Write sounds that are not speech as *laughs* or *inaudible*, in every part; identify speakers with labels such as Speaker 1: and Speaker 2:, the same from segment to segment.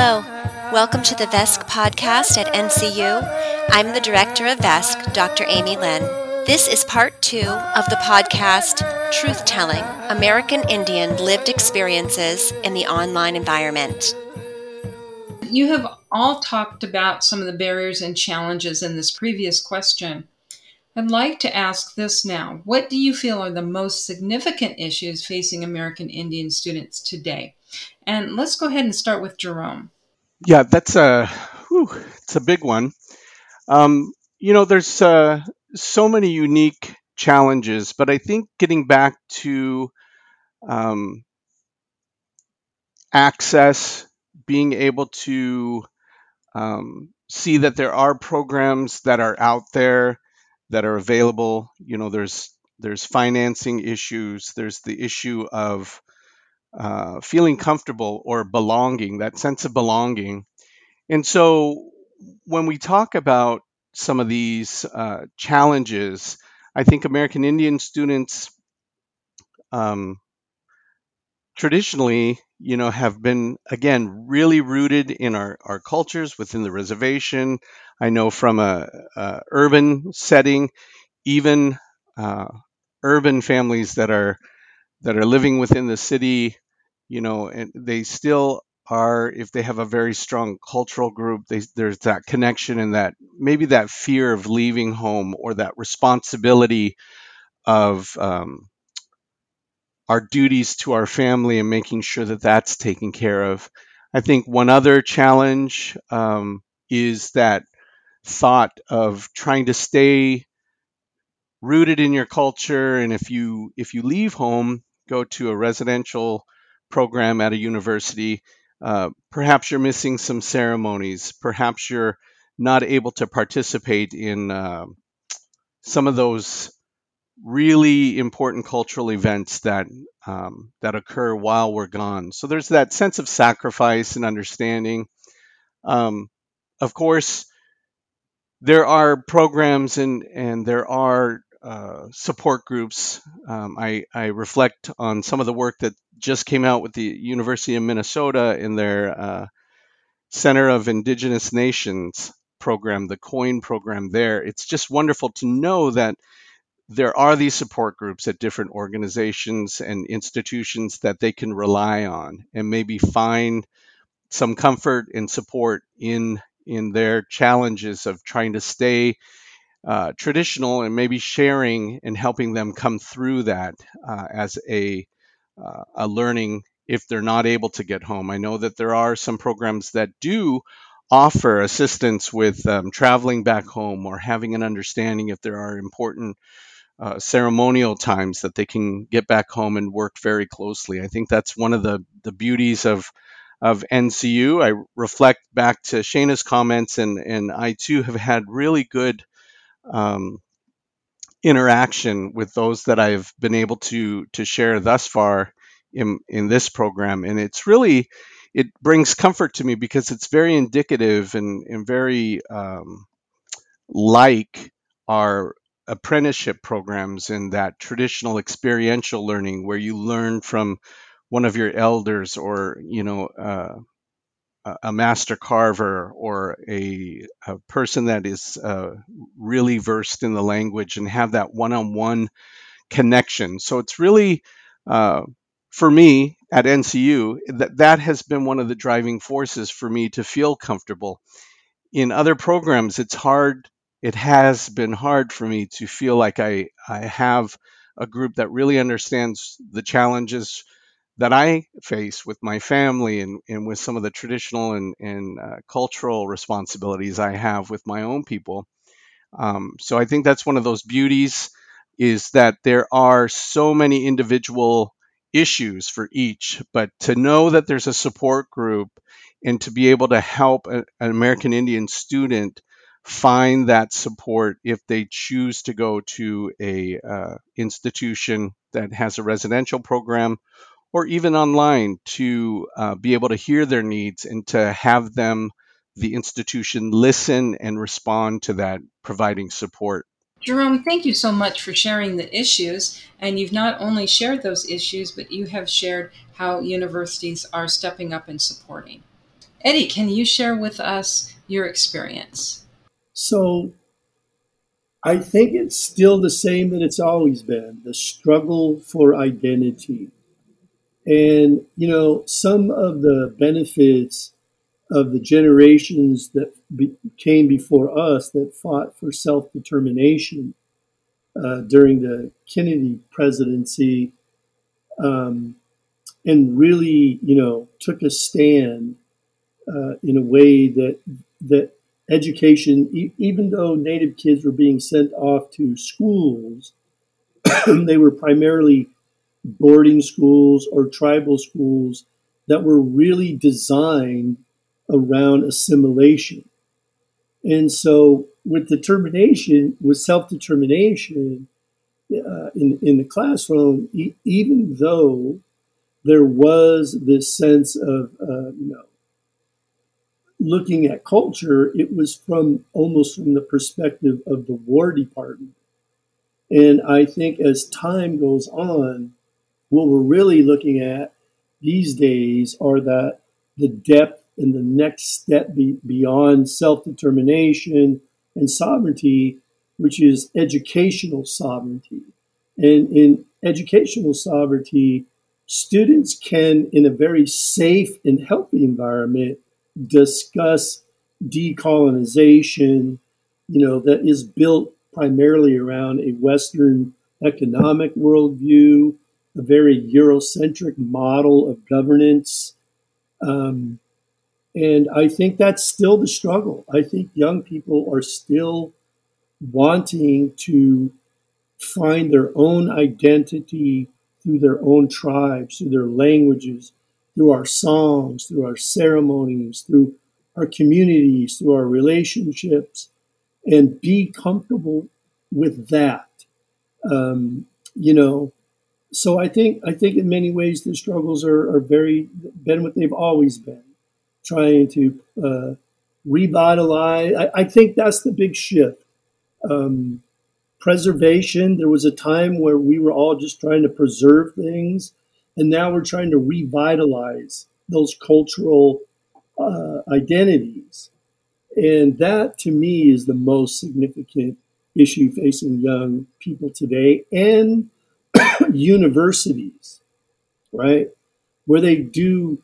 Speaker 1: Hello, welcome to the VESC podcast at NCU. I'm the director of VESC, Dr. Amy Lynn. This is part two of the podcast Truth Telling American Indian Lived Experiences in the Online Environment.
Speaker 2: You have all talked about some of the barriers and challenges in this previous question. I'd like to ask this now. What do you feel are the most significant issues facing American Indian students today? And let's go ahead and start with Jerome.
Speaker 3: Yeah, that's a whew, it's a big one. Um, you know, there's uh, so many unique challenges, but I think getting back to um, access, being able to um, see that there are programs that are out there that are available. You know, there's there's financing issues. There's the issue of uh, feeling comfortable or belonging, that sense of belonging. And so when we talk about some of these uh, challenges, I think American Indian students um, traditionally, you know, have been again really rooted in our, our cultures within the reservation. I know from a, a urban setting, even uh, urban families that are that are living within the city, you know, and they still are, if they have a very strong cultural group, they, there's that connection and that maybe that fear of leaving home or that responsibility of um, our duties to our family and making sure that that's taken care of. I think one other challenge um, is that thought of trying to stay rooted in your culture and if you if you leave home go to a residential program at a university. Uh, perhaps you're missing some ceremonies. Perhaps you're not able to participate in uh, some of those really important cultural events that um, that occur while we're gone. So there's that sense of sacrifice and understanding. Um, of course there are programs and and there are uh, support groups. Um, I, I reflect on some of the work that just came out with the University of Minnesota in their uh, Center of Indigenous Nations program, the COIN program there. It's just wonderful to know that there are these support groups at different organizations and institutions that they can rely on and maybe find some comfort and support in in their challenges of trying to stay uh, traditional and maybe sharing and helping them come through that uh, as a uh, a learning if they're not able to get home. I know that there are some programs that do offer assistance with um, traveling back home or having an understanding if there are important uh, ceremonial times that they can get back home and work very closely. I think that's one of the the beauties of of NCU. I reflect back to Shana's comments, and and I too have had really good um, interaction with those that I've been able to to share thus far in in this program, and it's really it brings comfort to me because it's very indicative and, and very um, like our apprenticeship programs and that traditional experiential learning where you learn from one of your elders or you know uh, a master carver or a, a person that is uh, really versed in the language and have that one-on-one connection. So it's really uh, for me at NCU that that has been one of the driving forces for me to feel comfortable. In other programs, it's hard. It has been hard for me to feel like I I have a group that really understands the challenges that I face with my family and, and with some of the traditional and, and uh, cultural responsibilities I have with my own people. Um, so I think that's one of those beauties is that there are so many individual issues for each, but to know that there's a support group and to be able to help a, an American Indian student find that support if they choose to go to a uh, institution that has a residential program or even online to uh, be able to hear their needs and to have them, the institution, listen and respond to that, providing support.
Speaker 2: Jerome, thank you so much for sharing the issues. And you've not only shared those issues, but you have shared how universities are stepping up and supporting. Eddie, can you share with us your experience?
Speaker 4: So, I think it's still the same that it's always been the struggle for identity. And, you know, some of the benefits of the generations that be, came before us that fought for self determination uh, during the Kennedy presidency um, and really, you know, took a stand uh, in a way that that education, even though Native kids were being sent off to schools, *coughs* they were primarily boarding schools or tribal schools that were really designed around assimilation. And so, with determination, with self determination uh, in, in the classroom, e- even though there was this sense of, uh, you know, looking at culture, it was from almost from the perspective of the War Department. And I think as time goes on, what we're really looking at these days are that the depth and the next step be, beyond self determination and sovereignty, which is educational sovereignty. And in educational sovereignty, students can, in a very safe and healthy environment, discuss decolonization, you know, that is built primarily around a Western economic worldview, a very Eurocentric model of governance. Um, and I think that's still the struggle. I think young people are still wanting to find their own identity through their own tribes, through their languages, through our songs, through our ceremonies, through our communities, through our relationships, and be comfortable with that. Um, you know, so I think I think in many ways the struggles are, are very been what they've always been, trying to uh, revitalize. I, I, think that's the big shift. Um, preservation. There was a time where we were all just trying to preserve things, and now we're trying to revitalize those cultural uh, identities. And that to me is the most significant issue facing young people today and *coughs* universities, right? Where they do,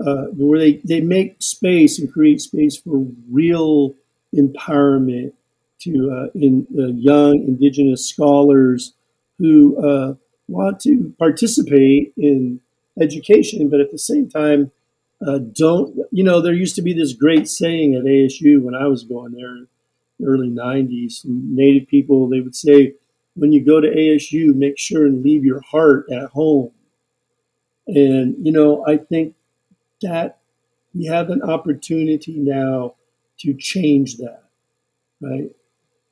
Speaker 4: uh, where they, they make space and create space for real empowerment to uh, in uh, young indigenous scholars who uh, want to participate in education, but at the same time, uh, don't you know? There used to be this great saying at ASU when I was going there, early '90s. Native people they would say, "When you go to ASU, make sure and leave your heart at home." And you know, I think that we have an opportunity now to change that, right?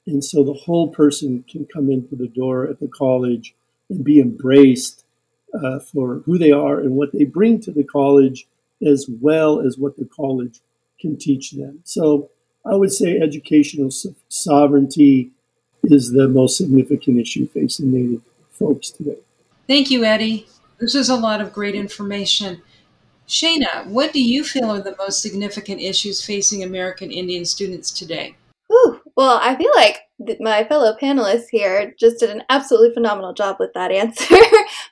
Speaker 4: And so the whole person can come into the door at the college and be embraced uh, for who they are and what they bring to the college, as well as what the college can teach them. So I would say educational so- sovereignty is the most significant issue facing Native folks today.
Speaker 2: Thank you, Eddie. This is a lot of great information. Shana, what do you feel are the most significant issues facing American Indian students today?
Speaker 5: Whew. Well, I feel like my fellow panelists here just did an absolutely phenomenal job with that *laughs* answer.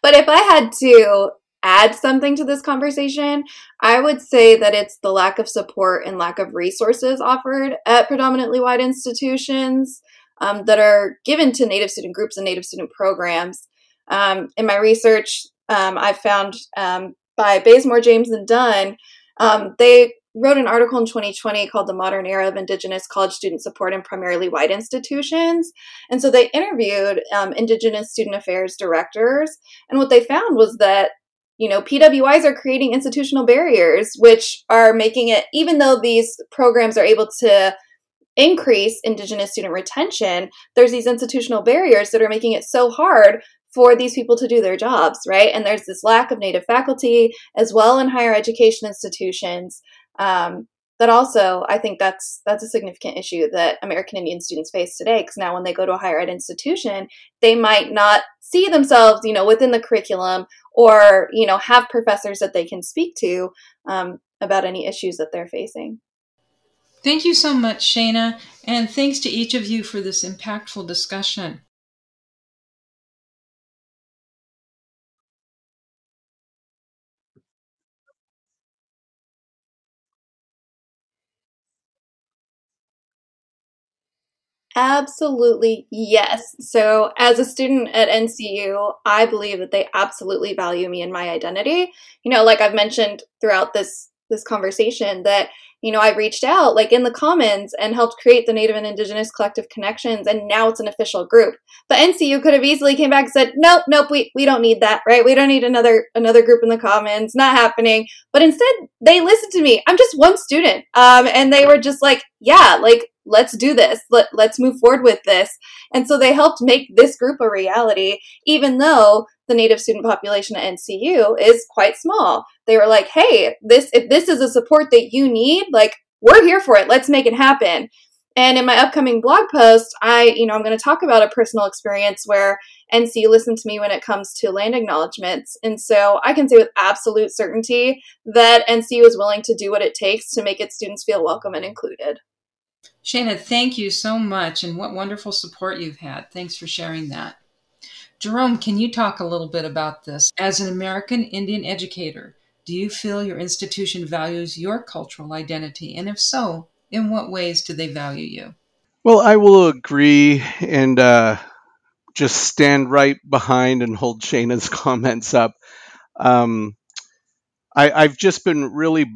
Speaker 5: but if I had to add something to this conversation, I would say that it's the lack of support and lack of resources offered at predominantly white institutions um, that are given to Native student groups and Native student programs. Um, in my research, um, I found um, by Bazemore, James, and Dunn, um, they wrote an article in 2020 called The Modern Era of Indigenous College Student Support in Primarily White Institutions. And so they interviewed um, Indigenous student affairs directors. And what they found was that, you know, PWIs are creating institutional barriers, which are making it, even though these programs are able to increase Indigenous student retention, there's these institutional barriers that are making it so hard for these people to do their jobs, right? And there's this lack of Native faculty as well in higher education institutions. Um, but also, I think that's that's a significant issue that American Indian students face today. Because now, when they go to a higher ed institution, they might not see themselves, you know, within the curriculum, or you know, have professors that they can speak to. Um, about any issues that they're facing.
Speaker 2: Thank you so much, Shana, and thanks to each of you for this impactful discussion.
Speaker 5: Absolutely, yes. So, as a student at NCU, I believe that they absolutely value me and my identity. You know, like I've mentioned throughout this this conversation that you know, I reached out like in the commons and helped create the Native and Indigenous Collective Connections, and now it's an official group. But NCU could have easily came back and said, nope, nope, we, we don't need that, right? We don't need another another group in the commons, not happening. But instead, they listened to me. I'm just one student, um, and they were just like, yeah, like let's do this. Let, let's move forward with this. And so they helped make this group a reality, even though the native student population at NCU is quite small. They were like, hey, this if this is a support that you need, like we're here for it. Let's make it happen. And in my upcoming blog post, I, you know, I'm going to talk about a personal experience where NC listened to me when it comes to land acknowledgments. And so I can say with absolute certainty that NCU is willing to do what it takes to make its students feel welcome and included.
Speaker 2: Shana, thank you so much, and what wonderful support you've had. Thanks for sharing that. Jerome, can you talk a little bit about this? As an American Indian educator, do you feel your institution values your cultural identity? And if so, in what ways do they value you?
Speaker 3: Well, I will agree and uh, just stand right behind and hold Shana's *laughs* comments up. Um, I, I've just been really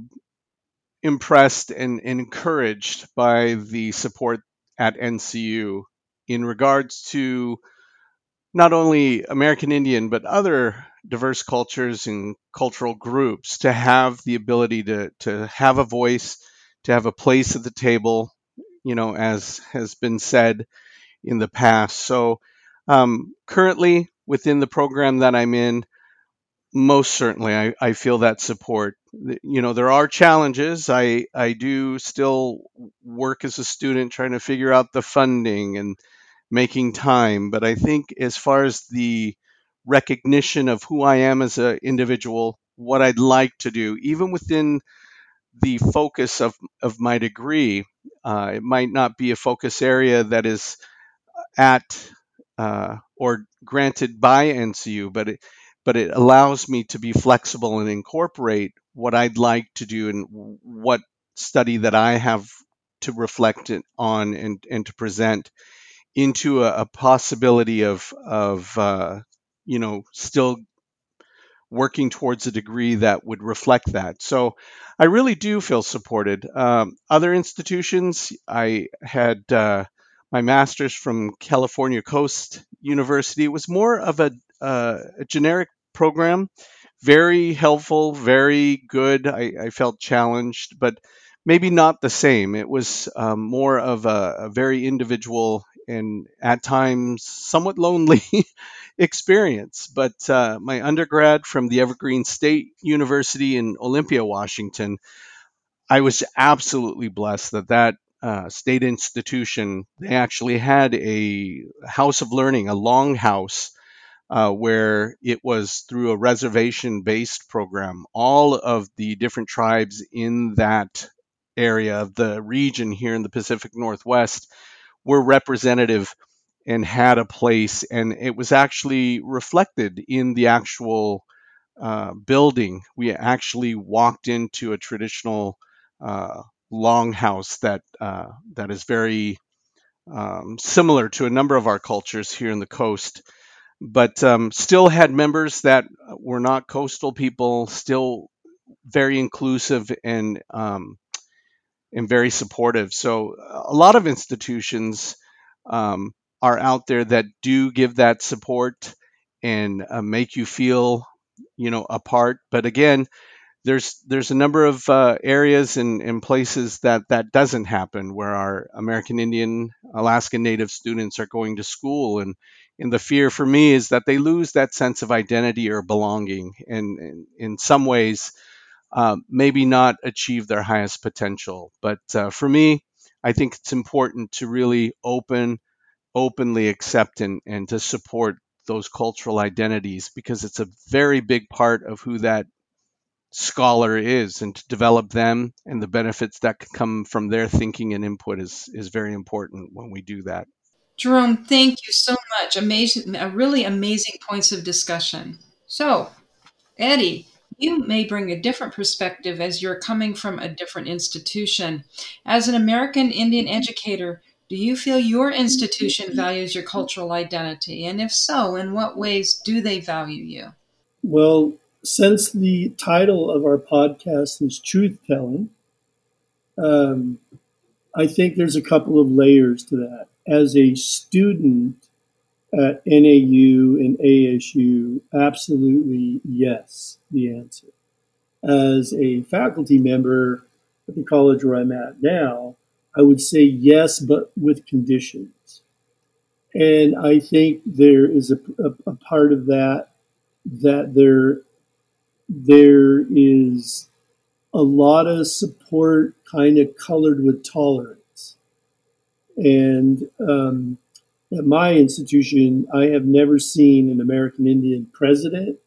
Speaker 3: impressed and encouraged by the support at NCU in regards to not only American Indian, but other diverse cultures and cultural groups to have the ability to, to have a voice, to have a place at the table, you know, as has been said in the past. So, um, currently within the program that I'm in, most certainly I, I feel that support you know there are challenges i i do still work as a student trying to figure out the funding and making time but i think as far as the recognition of who i am as an individual what i'd like to do even within the focus of of my degree uh, it might not be a focus area that is at uh, or granted by ncu but it but it allows me to be flexible and incorporate what I'd like to do and what study that I have to reflect on and, and to present into a, a possibility of of uh, you know still working towards a degree that would reflect that. So I really do feel supported. Um, other institutions, I had uh, my master's from California Coast University. It was more of a, uh, a generic program. Very helpful, very good. I, I felt challenged, but maybe not the same. It was um, more of a, a, very individual and at times somewhat lonely *laughs* experience. But uh, my undergrad from the Evergreen State University in Olympia, Washington, I was absolutely blessed that that uh, state institution they actually had a house of learning, a longhouse uh, where it was through a reservation based program. All of the different tribes in that area of the region here in the Pacific Northwest were representative and had a place, and it was actually reflected in the actual uh, building. We actually walked into a traditional uh, longhouse that uh, that is very um, similar to a number of our cultures here in the coast but um, still had members that were not coastal people, still very inclusive and um, and very supportive. So a lot of institutions um, are out there that do give that support and uh, make you feel, you know, a part. But again, there's there's a number of uh, areas and, and places that that doesn't happen where our American Indian, Alaskan Native students are going to school and and the fear for me is that they lose that sense of identity or belonging and, and in some ways uh, maybe not achieve their highest potential but uh, for me i think it's important to really open openly accept and, and to support those cultural identities because it's a very big part of who that scholar is and to develop them and the benefits that can come from their thinking and input is is very important when we do that.
Speaker 2: Jerome, thank you so much. Amazing, a really amazing points of discussion. So, Eddie, you may bring a different perspective as you're coming from a different institution. As an American Indian mm-hmm. educator, do you feel your mm-hmm. institution mm-hmm. values your cultural identity? And if so, in what ways do they value you?
Speaker 4: Well, since the title of our podcast is Truth Telling, um, I think there's a couple of layers to that. As a student at NAU and ASU, absolutely yes, the answer. As a faculty member at the college where I'm at now, I would say yes, but with conditions. And I think there is a, a, a part of that that there there is a lot of support kind of colored with tolerance. And um, at my institution, I have never seen an American Indian president,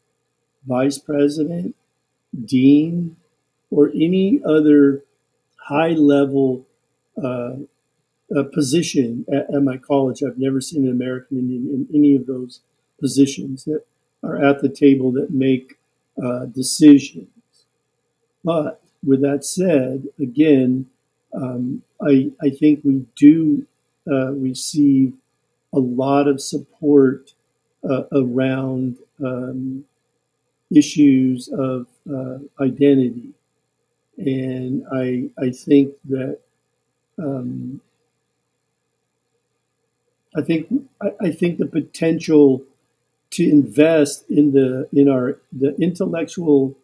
Speaker 4: vice president, dean, or any other high level uh, position at, at, my college. I've never seen an American Indian in any of those positions that are at the table that make uh, decisions. But with that said, again, um, I, I think we do uh, receive a lot of support uh, around um, issues of uh, identity. And I, I think that um, I think I, I think the potential to invest in the in our the intellectual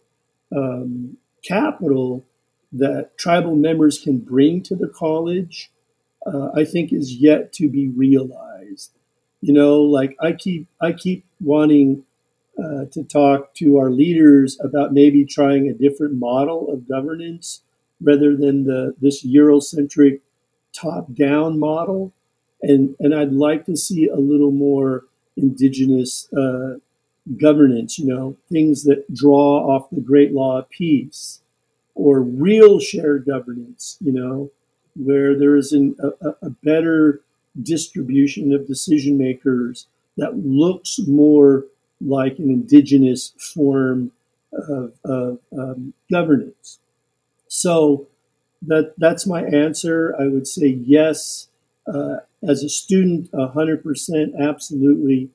Speaker 4: um, capital that tribal members can bring to the college, uh, I think is yet to be realized. You know, like I keep I keep wanting uh, to talk to our leaders about maybe trying a different model of governance rather than the this Eurocentric top-down model, and and I'd like to see a little more indigenous uh, governance, you know, things that draw off the great law of peace or real shared governance, you know, where there is an, a, a better distribution of decision makers that looks more like an indigenous form of, of um, governance. So that that's my answer. I would say yes. Uh, as a student, 100% absolutely.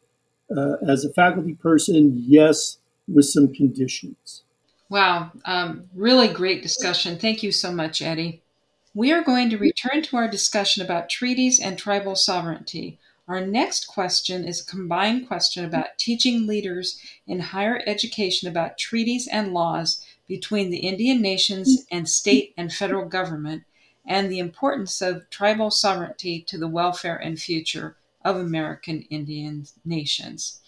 Speaker 4: Uh, as a faculty person, yes, with some conditions.
Speaker 2: Wow, um, really great discussion. Thank you so much, Eddie. We are going to return to our discussion about treaties and tribal sovereignty. Our next question is a combined question about teaching leaders in higher education about treaties and laws between the Indian nations and state and federal government and the importance of tribal sovereignty to the welfare and future of American Indian nations.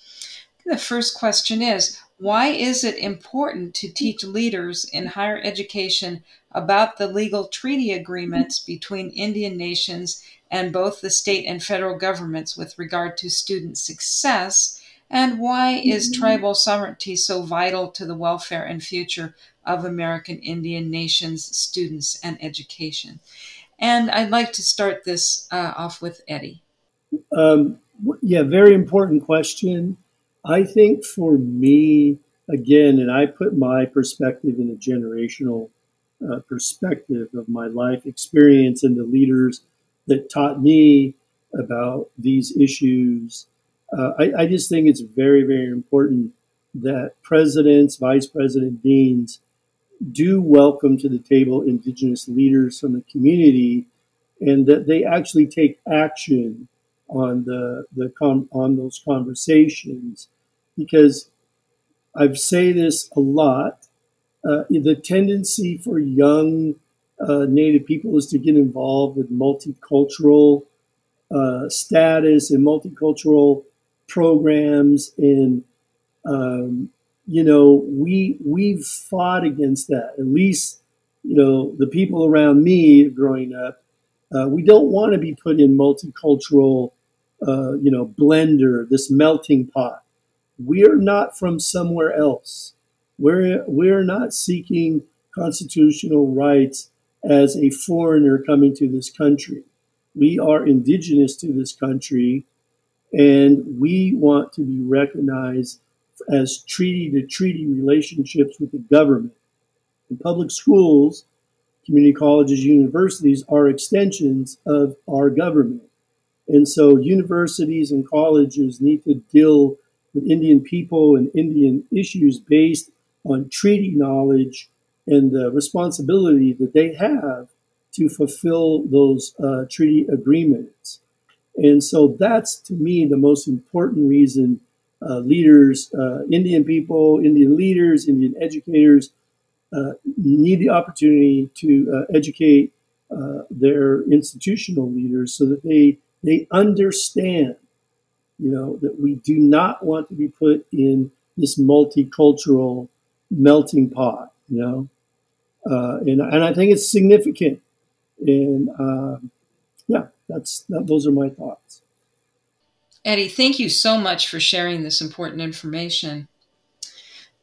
Speaker 2: The first question is Why is it important to teach leaders in higher education about the legal treaty agreements between Indian nations and both the state and federal governments with regard to student success? And why is mm-hmm. tribal sovereignty so vital to the welfare and future of American Indian nations, students, and education? And I'd like to start this uh, off with Eddie.
Speaker 4: Um, yeah, very important question. I think for me, again, and I put my perspective in a generational uh, perspective of my life experience and the leaders that taught me about these issues. Uh, I, I, just think it's very, very important that presidents, vice president, deans do welcome to the table Indigenous leaders from the community and that they actually take action on the, the com- on those conversations because I've say this a lot. Uh, the tendency for young uh, Native people is to get involved with multicultural uh, status and multicultural programs, and um, you know we we've fought against that. At least you know the people around me growing up. Uh, we don't want to be put in multicultural, uh, you know, blender, this melting pot. We are not from somewhere else We're, we're not seeking constitutional rights as a foreigner coming to this country. We are indigenous to this country and we want to be recognized as treaty to treaty relationships with the government. In public schools, community colleges, universities are extensions of our government. And so universities and colleges need to deal with Indian people and Indian issues based on treaty knowledge and the responsibility that they have to fulfill those uh, treaty agreements. And so that's to me the most important reason uh, leaders, uh, Indian people, Indian leaders, Indian educators uh, need the opportunity to uh, educate uh, their institutional leaders so that they they understand, you know, that we do not want to be put in this multicultural melting pot, you know, uh, and and I think it's significant, and um, yeah, that's that, those are my thoughts.
Speaker 2: Eddie, thank you so much for sharing this important information.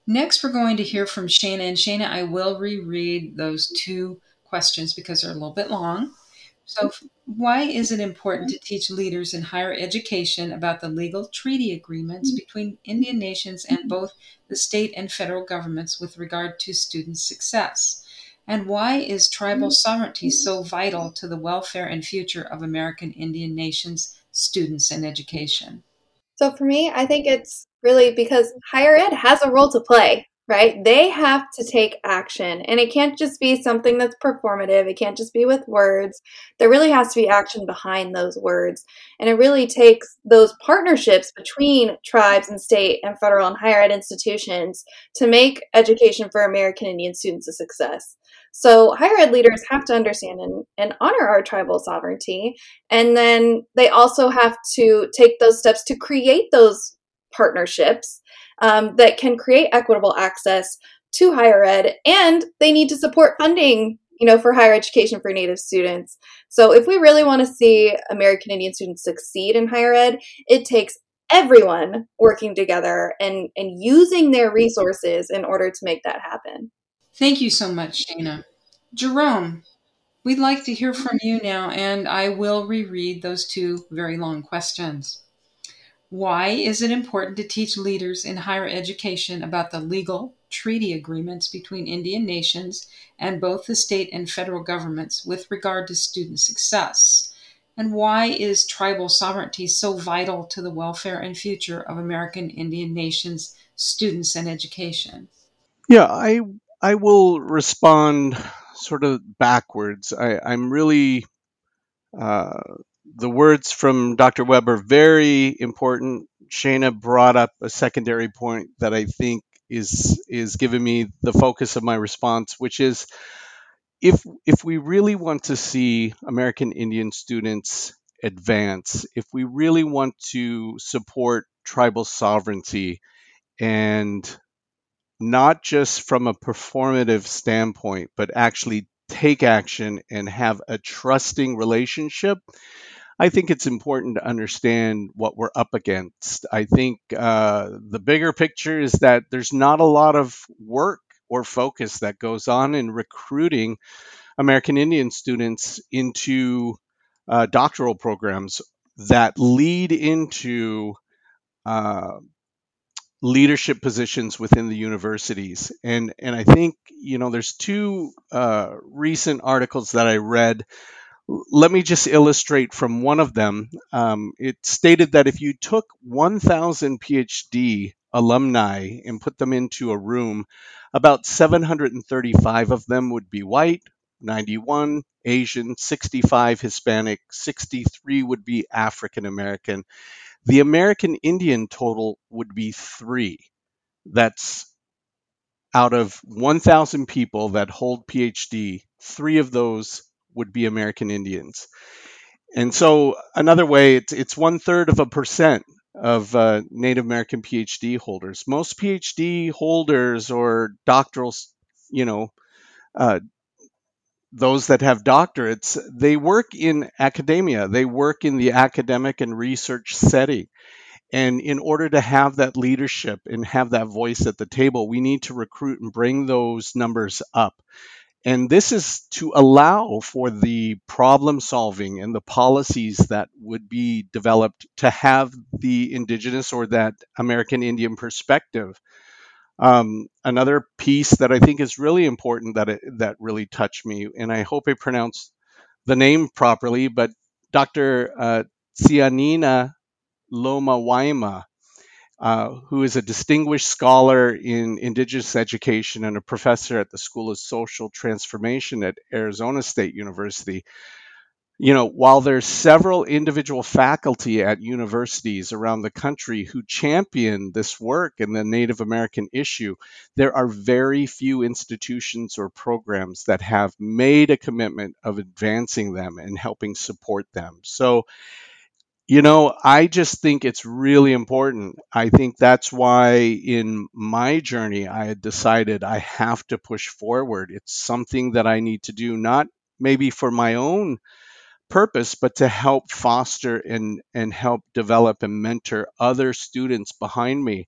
Speaker 2: Next, we're going to hear from Shana. And Shana, I will reread those two questions because they're a little bit long. So, why is it important to teach leaders in higher education about the legal treaty agreements mm-hmm. between Indian nations and mm-hmm. both the state and federal governments with regard to student success? And why is tribal mm-hmm. sovereignty so vital to the welfare and future of American Indian nations, students, and education?
Speaker 5: So, for me, I think it's really because higher ed has a role to play, right? They have to take action, and it can't just be something that's performative. It can't just be with words. There really has to be action behind those words. And it really takes those partnerships between tribes and state and federal and higher ed institutions to make education for American Indian students a success. So higher ed leaders have to understand and, and honor our tribal sovereignty. And then they also have to take those steps to create those partnerships um, that can create equitable access to higher ed and they need to support funding you know for higher education for native students. So if we really want to see american indian students succeed in higher ed it takes everyone working together and and using their resources in order to make that happen.
Speaker 2: Thank you so much shana jerome we'd like to hear from you now and i will reread those two very long questions why is it important to teach leaders in higher education about the legal treaty agreements between Indian nations and both the state and federal governments with regard to student success? And why is tribal sovereignty so vital to the welfare and future of American Indian nations, students, and education?
Speaker 3: Yeah, I I will respond sort of backwards. I, I'm really uh, the words from Dr. Webb are very important. Shana brought up a secondary point that I think is is giving me the focus of my response, which is if if we really want to see American Indian students advance, if we really want to support tribal sovereignty and not just from a performative standpoint, but actually take action and have a trusting relationship, I think it's important to understand what we're up against. I think uh, the bigger picture is that there's not a lot of work or focus that goes on in recruiting American Indian students into uh, doctoral programs that lead into uh, leadership positions within the universities. And and I think you know there's two uh, recent articles that I read let me just illustrate from one of them. Um, it stated that if you took 1,000 PhD alumni and put them into a room, about 735 of them would be white, 91 Asian, 65 Hispanic, 63 would be African American. The American Indian total would be three. That's out of 1,000 people that hold PhD, three of those would be American Indians. And so, another way, it's, it's one third of a percent of uh, Native American PhD holders. Most PhD holders or doctoral, you know, uh, those that have doctorates, they work in academia, they work in the academic and research setting. And in order to have that leadership and have that voice at the table, we need to recruit and bring those numbers up. And this is to allow for the problem solving and the policies that would be developed to have the indigenous or that American Indian perspective. Um, another piece that I think is really important that it, that really touched me, and I hope I pronounced the name properly, but Dr. Uh, Tsianina Lomawaima uh, who is a distinguished scholar in Indigenous education and a professor at the School of Social Transformation at Arizona State University. You know, while there's several individual faculty at universities around the country who champion this work and the Native American issue, there are very few institutions or programs that have made a commitment of advancing them and helping support them. So you know, I just think it's really important. I think that's why in my journey, I had decided I have to push forward. It's something that I need to do, not maybe for my own purpose, but to help foster and, and help develop and mentor other students behind me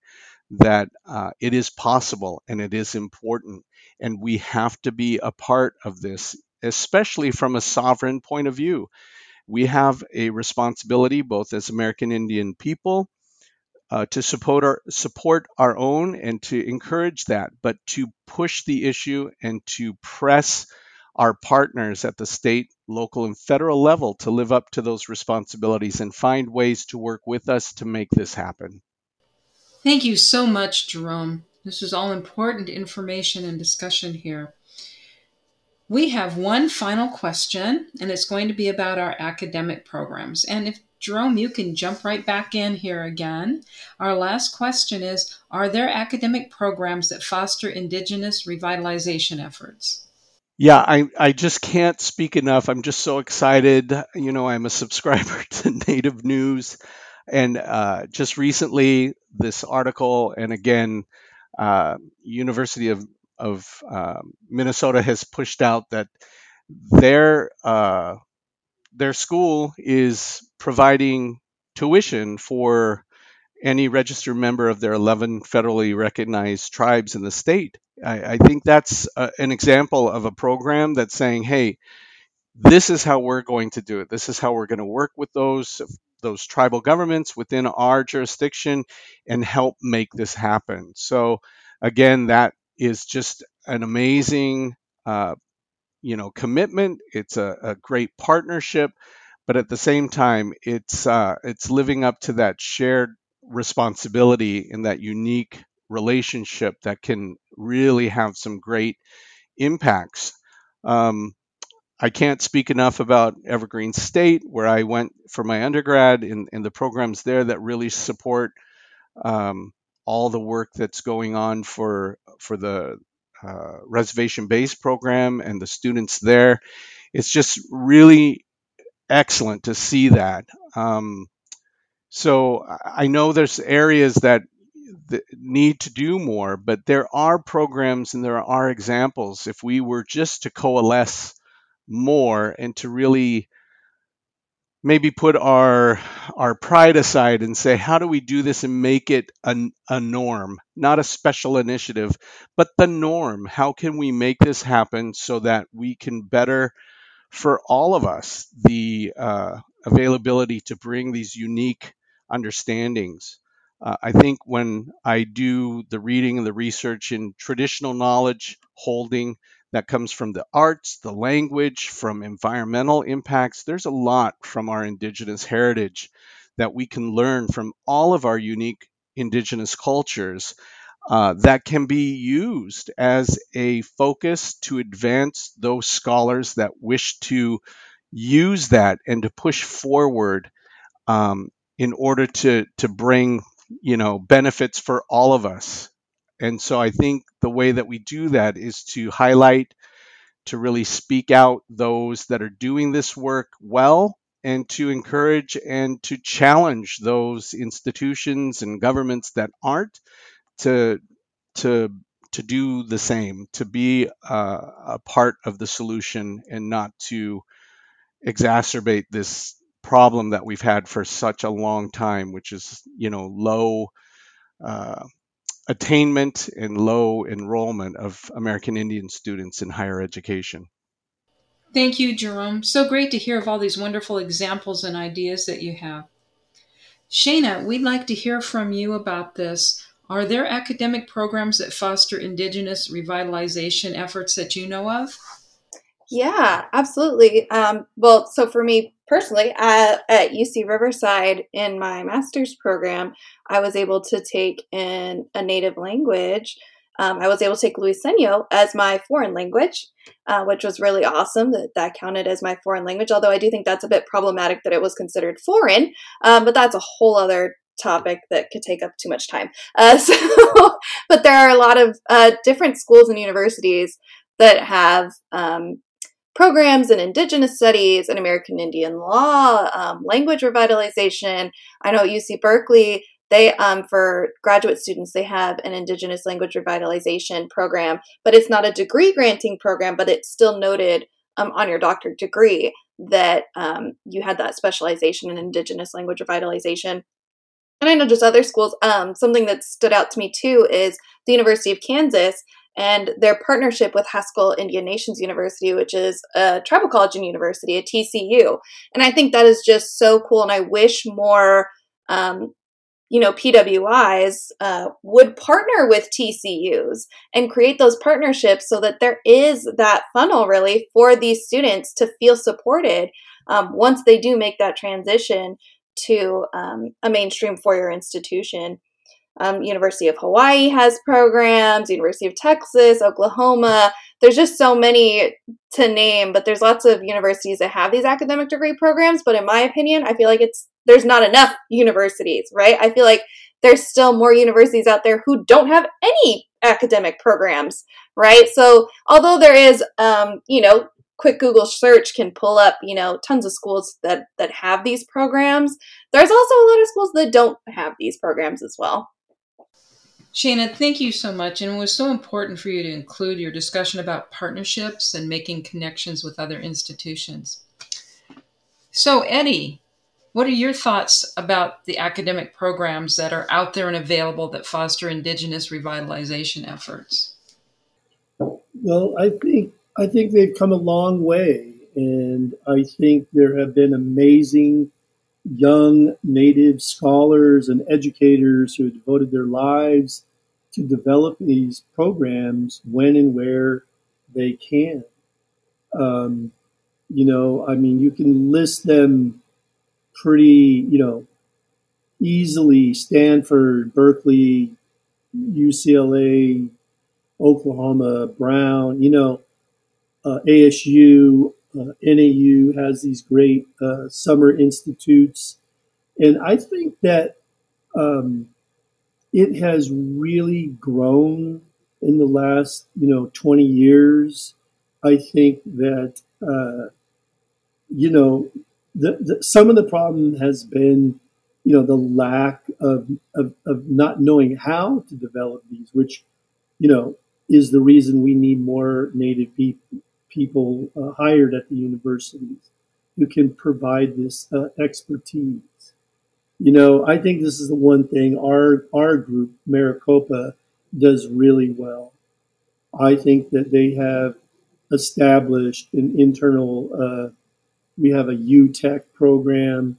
Speaker 3: that uh, it is possible and it is important. And we have to be a part of this, especially from a sovereign point of view we have a responsibility, both as American Indian people, uh, to support our support our own and to encourage that, but to push the issue and to press our partners at the state, local, and federal level to live up to those responsibilities and find ways to work with us to make this happen.
Speaker 2: Thank you so much, Jerome. This is all important information and discussion here. We have one final question, and it's going to be about our academic programs. And if Jerome, you can jump right back in here again. Our last question is Are there academic programs that foster Indigenous revitalization efforts?
Speaker 3: Yeah, I, I just can't speak enough. I'm just so excited. You know, I'm a subscriber *laughs* to Native News. And uh, just recently, this article, and again, uh, University of of uh, Minnesota has pushed out that their uh, their school is providing tuition for any registered member of their 11 federally recognized tribes in the state. I, I think that's a, an example of a program that's saying, "Hey, this is how we're going to do it. This is how we're going to work with those those tribal governments within our jurisdiction and help make this happen." So again, that is just an amazing, uh, you know, commitment. It's a, a, great partnership, but at the same time, it's uh, it's living up to that shared responsibility in that unique relationship that can really have some great impacts. Um, I can't speak enough about Evergreen State, where I went for my undergrad, in, in the programs there that really support um, all the work that's going on for for the uh, reservation based program and the students there. It's just really excellent to see that. Um, so I know there's areas that, that need to do more, but there are programs and there are examples. If we were just to coalesce more and to really maybe put our our pride aside and say how do we do this and make it a, a norm? Not a special initiative but the norm. How can we make this happen so that we can better for all of us the uh, availability to bring these unique understandings? Uh, i think when i do the reading and the research in traditional knowledge holding that comes from the arts, the language, from environmental impacts. There's a lot from our Indigenous heritage that we can learn from all of our unique Indigenous cultures uh, that can be used as a focus to advance those scholars that wish to use that and to push forward um, in order to to bring you know benefits for all of us and so I think the way that we do that is to highlight, to really speak out those that are doing this work well, and to encourage and to challenge those institutions and governments that aren't to to to do the same, to be a part of the solution and not to exacerbate this problem that we've had for such a long time, which is you know low uh, attainment and low enrollment of American Indian students in higher education.
Speaker 2: Thank you, Jerome. So great to hear of all these wonderful examples and ideas that you have. Shana, we'd like to hear from you about this. Are there academic programs that foster Indigenous revitalization efforts that you know of?
Speaker 5: Yeah, absolutely. Um, well, so for me personally, at, at, UC Riverside in my master's program, I was able to take in a native language. Um, I was able to take Luiseno as my foreign language, uh, which was really awesome that that counted as my foreign language. Although I do think that's a bit problematic that it was considered foreign, um, but that's a whole other topic that could take up too much time. *laughs* Uh, so, but there are a lot of uh, different schools and universities that have um, programs in Indigenous studies and American Indian law, um, language revitalization. I know at UC Berkeley, they um, for graduate students they have an Indigenous language revitalization program, but it's not a degree granting program, but it's still noted um, on your doctorate degree that um, you had that specialization in Indigenous language revitalization. And I know just other schools. Um, something that stood out to me too is the University of Kansas and their partnership with Haskell Indian Nations University, which is a tribal college and university, a TCU. And I think that is just so cool. And I wish more, um, you know, PWIs uh, would partner with TCUs and create those partnerships so that there is that funnel really for these students to feel supported um, once they do make that transition to um, a mainstream four-year institution. Um, University of Hawaii has programs, University of Texas, Oklahoma. There's just so many to name, but there's lots of universities that have these academic degree programs. But in my opinion, I feel like it's there's not enough universities, right? I feel like there's still more universities out there who don't have any academic programs, right? So although there is, um, you know, quick Google search can pull up, you know, tons of schools that that have these programs. There's also a lot of schools that don't have these programs as well.
Speaker 2: Shana, thank you so much. And it was so important for you to include your discussion about partnerships and making connections with other institutions. So, Eddie, what are your thoughts about the academic programs that are out there and available that foster Indigenous revitalization efforts?
Speaker 4: Well, I think I think they've come a long way, and I think there have been amazing young Native scholars and educators who devoted their lives to develop these programs when and where they can. Um, you know, I mean, you can list them pretty, you know, easily Stanford, Berkeley, UCLA, Oklahoma, Brown, you know, uh, ASU, uh, NAU has these great uh, summer institutes. And I think that um, it has really grown in the last, you know, 20 years. I think that, uh, you know, the, the, some of the problem has been, you know, the lack of, of, of not knowing how to develop these, which, you know, is the reason we need more Native people people uh, hired at the universities who can provide this uh, expertise. You know, I think this is the one thing our our group Maricopa does really well. I think that they have established an internal. Uh, we have a UTech program,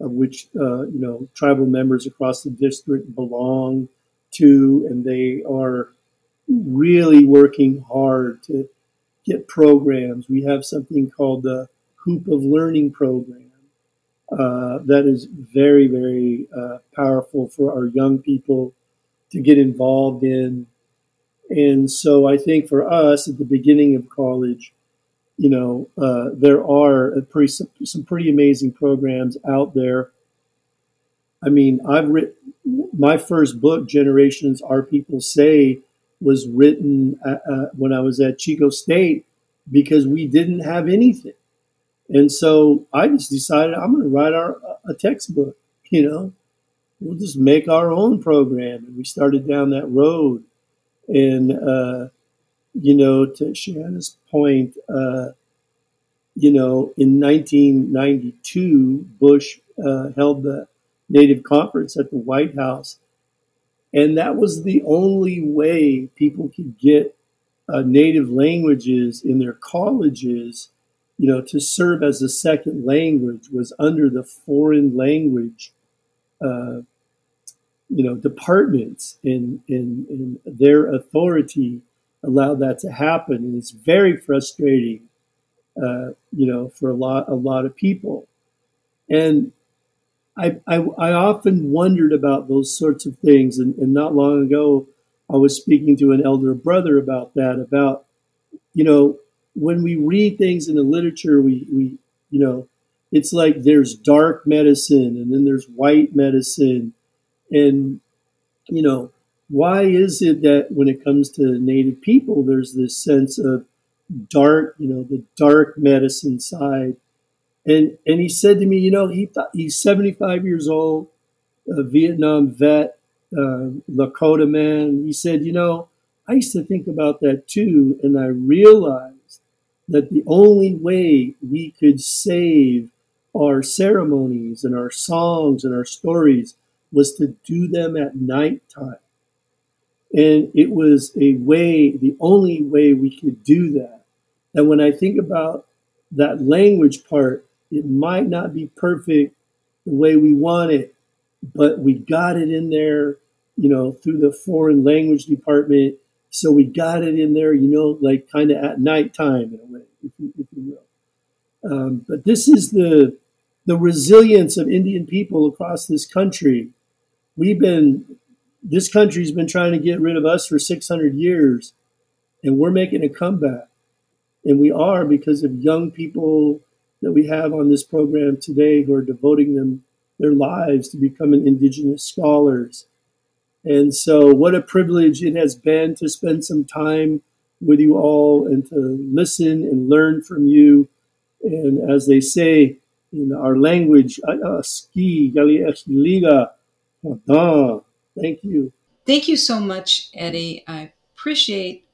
Speaker 4: of which uh, you know tribal members across the district belong to, and they are really working hard to get programs. We have something called the Hoop of Learning program uh, that is very, very uh, powerful for our young people to get involved in. And so I think for us at the beginning of college, you know, uh, there are pretty, some, some pretty amazing programs out there. I mean, I've written my first book, Generations Our People Say, was written uh, uh, when I was at Chico State because we didn't have anything. And so I just decided I'm going to write our a textbook, you know. We'll just make our own program. And we started down that road. And, uh, you know, to Shana's point, uh, you know, in 1992, Bush uh, held the Native Conference at the White House. And that was the only way people could get uh, native languages in their colleges, you know, to serve as a second language was under the foreign language, uh, you know, departments, and, and, and their authority allowed that to happen. And it's very frustrating, uh, you know, for a lot a lot of people. And I, I, I often wondered about those sorts of things. And, and not long ago, I was speaking to an elder brother about that, about, you know, when we read things in the literature, we, we, you know, it's like there's dark medicine and then there's white medicine. And, you know, why is it that when it comes to Native people, there's this sense of dark, you know, the dark medicine side? And, and he said to me, you know, he thought he's 75 years old, a Vietnam vet uh, Lakota man. He said, you know, I used to think about that too, and I realized that the only way we could save our ceremonies and our songs and our stories was to do them at nighttime. And it was a way, the only way we could do that. And when I think about that language part, it might not be perfect the way we want it, but we got it in there you know, through the foreign language department. So we got it in there, you know, like kind of at nighttime in a way, if you, if you will. Um, but this is the the resilience of Indian people across this country. We've been this country's been trying to get rid of us for 600 years, and we're making a comeback. And we are because of young people that we have on this program today who are devoting them their lives to becoming indigenous scholars and so, what a privilege it has been to spend some time with you all and to listen and learn from you. And as they say in our language, ah, ah, ski liga. Thank you.
Speaker 2: Thank you so much, Eddie. I appreciate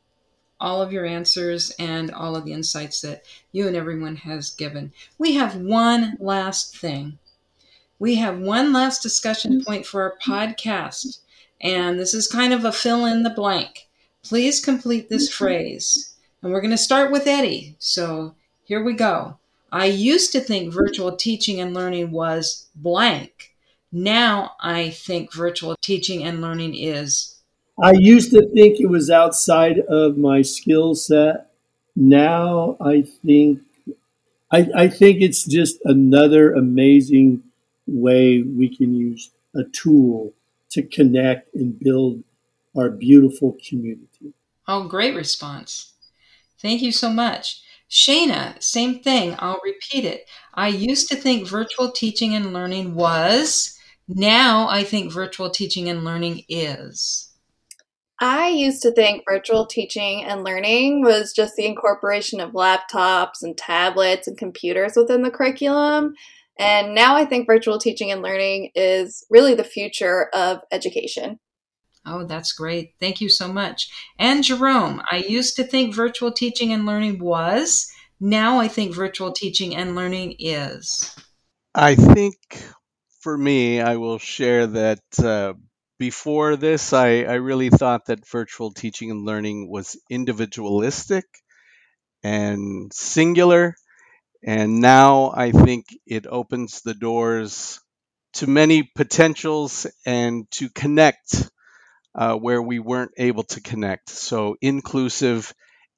Speaker 2: all of your answers and all of the insights that you and everyone has given. We have one last thing. We have one last discussion point for our podcast. And this is kind of a fill in the blank. Please complete this phrase. And we're going to start with Eddie. So here we go. I used to think virtual teaching and learning was blank. Now I think virtual teaching and learning is.
Speaker 4: I used to think it was outside of my skill set. Now I think I, I think it's just another amazing way we can use a tool to connect and build our beautiful community.
Speaker 2: Oh, great response. Thank you so much. Shana, same thing. I'll repeat it. I used to think virtual teaching and learning was. Now I think virtual teaching and learning is.
Speaker 5: I used to think virtual teaching and learning was just the incorporation of laptops and tablets and computers within the curriculum. And now I think virtual teaching and learning is really the future of education.
Speaker 2: Oh, that's great. Thank you so much. And Jerome, I used to think virtual teaching and learning was. Now I think virtual teaching and learning is.
Speaker 3: I think for me, I will share that uh, before this, I, I really thought that virtual teaching and learning was individualistic and singular and now I think it opens the doors to many potentials and to connect uh, where we weren't able to connect. So inclusive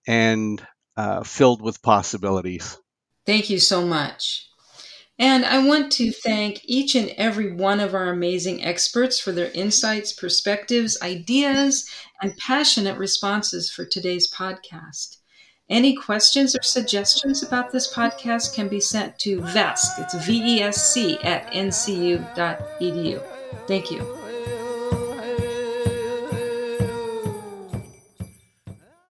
Speaker 3: and uh, filled with possibilities.
Speaker 2: Thank you so much. And I want to thank each and every one of our amazing experts for their insights, perspectives, ideas, and passionate responses for today's podcast. Any questions or suggestions about this podcast can be sent to VESC, it's V E S C, at ncu.edu. Thank you.